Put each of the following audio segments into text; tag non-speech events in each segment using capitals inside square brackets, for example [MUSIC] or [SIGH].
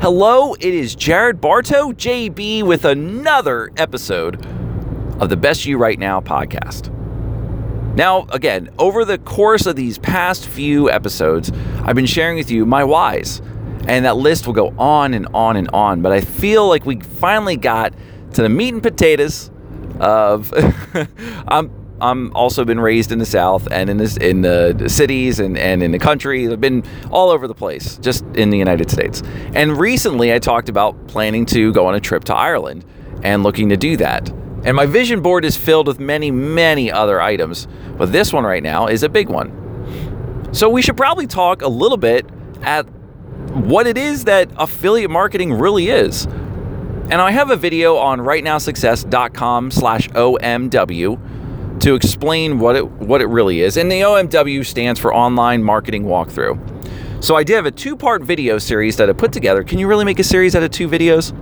Hello, it is Jared Bartow, JB, with another episode of the Best You Right Now podcast. Now, again, over the course of these past few episodes, I've been sharing with you my whys, and that list will go on and on and on. But I feel like we finally got to the meat and potatoes of. I'm [LAUGHS] um, I'm also been raised in the South and in this in the cities and, and in the country. I've been all over the place, just in the United States. And recently, I talked about planning to go on a trip to Ireland and looking to do that. And my vision board is filled with many, many other items, but this one right now is a big one. So we should probably talk a little bit at what it is that affiliate marketing really is. And I have a video on rightnowsuccess.com slash OMW to explain what it what it really is. And the OMW stands for Online Marketing Walkthrough. So I did have a two-part video series that I put together. Can you really make a series out of two videos?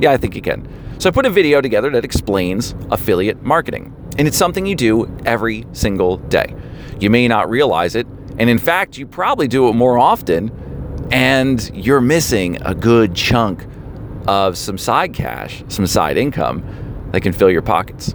Yeah, I think you can. So I put a video together that explains affiliate marketing. And it's something you do every single day. You may not realize it, and in fact, you probably do it more often, and you're missing a good chunk of some side cash, some side income that can fill your pockets.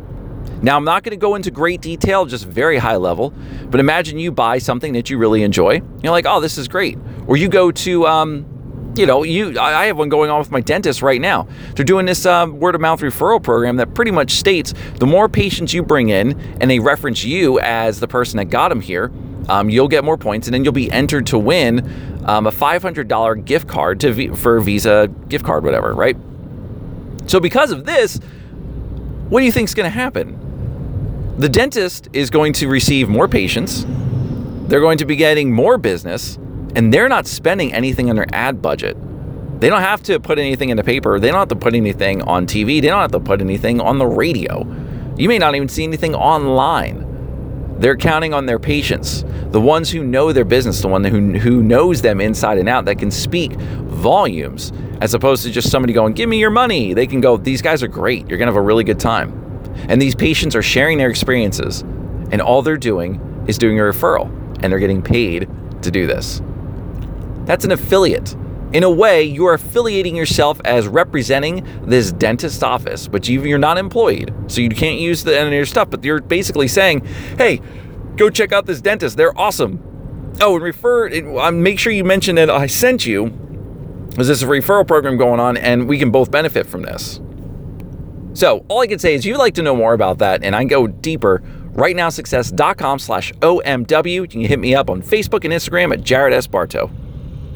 Now, I'm not going to go into great detail, just very high level, but imagine you buy something that you really enjoy. You're like, oh, this is great. Or you go to, um, you know, you. I have one going on with my dentist right now. They're doing this um, word of mouth referral program that pretty much states the more patients you bring in and they reference you as the person that got them here, um, you'll get more points, and then you'll be entered to win um, a $500 gift card to v- for Visa gift card, whatever, right? So because of this, what do you think is going to happen? The dentist is going to receive more patients, they're going to be getting more business, and they're not spending anything on their ad budget. They don't have to put anything in the paper, they don't have to put anything on TV, they don't have to put anything on the radio. You may not even see anything online. They're counting on their patients, the ones who know their business, the one who, who knows them inside and out, that can speak volumes, as opposed to just somebody going, Give me your money. They can go, These guys are great. You're going to have a really good time. And these patients are sharing their experiences, and all they're doing is doing a referral, and they're getting paid to do this. That's an affiliate. In a way, you are affiliating yourself as representing this dentist office, but you're not employed, so you can't use the end of your stuff. But you're basically saying, "Hey, go check out this dentist. They're awesome." Oh, and refer. Um, make sure you mention that I sent you. Is this a referral program going on, and we can both benefit from this? So all I can say is you'd like to know more about that and I can go deeper, rightnowsuccess.com slash OMW. You can hit me up on Facebook and Instagram at Jared S. Bartow.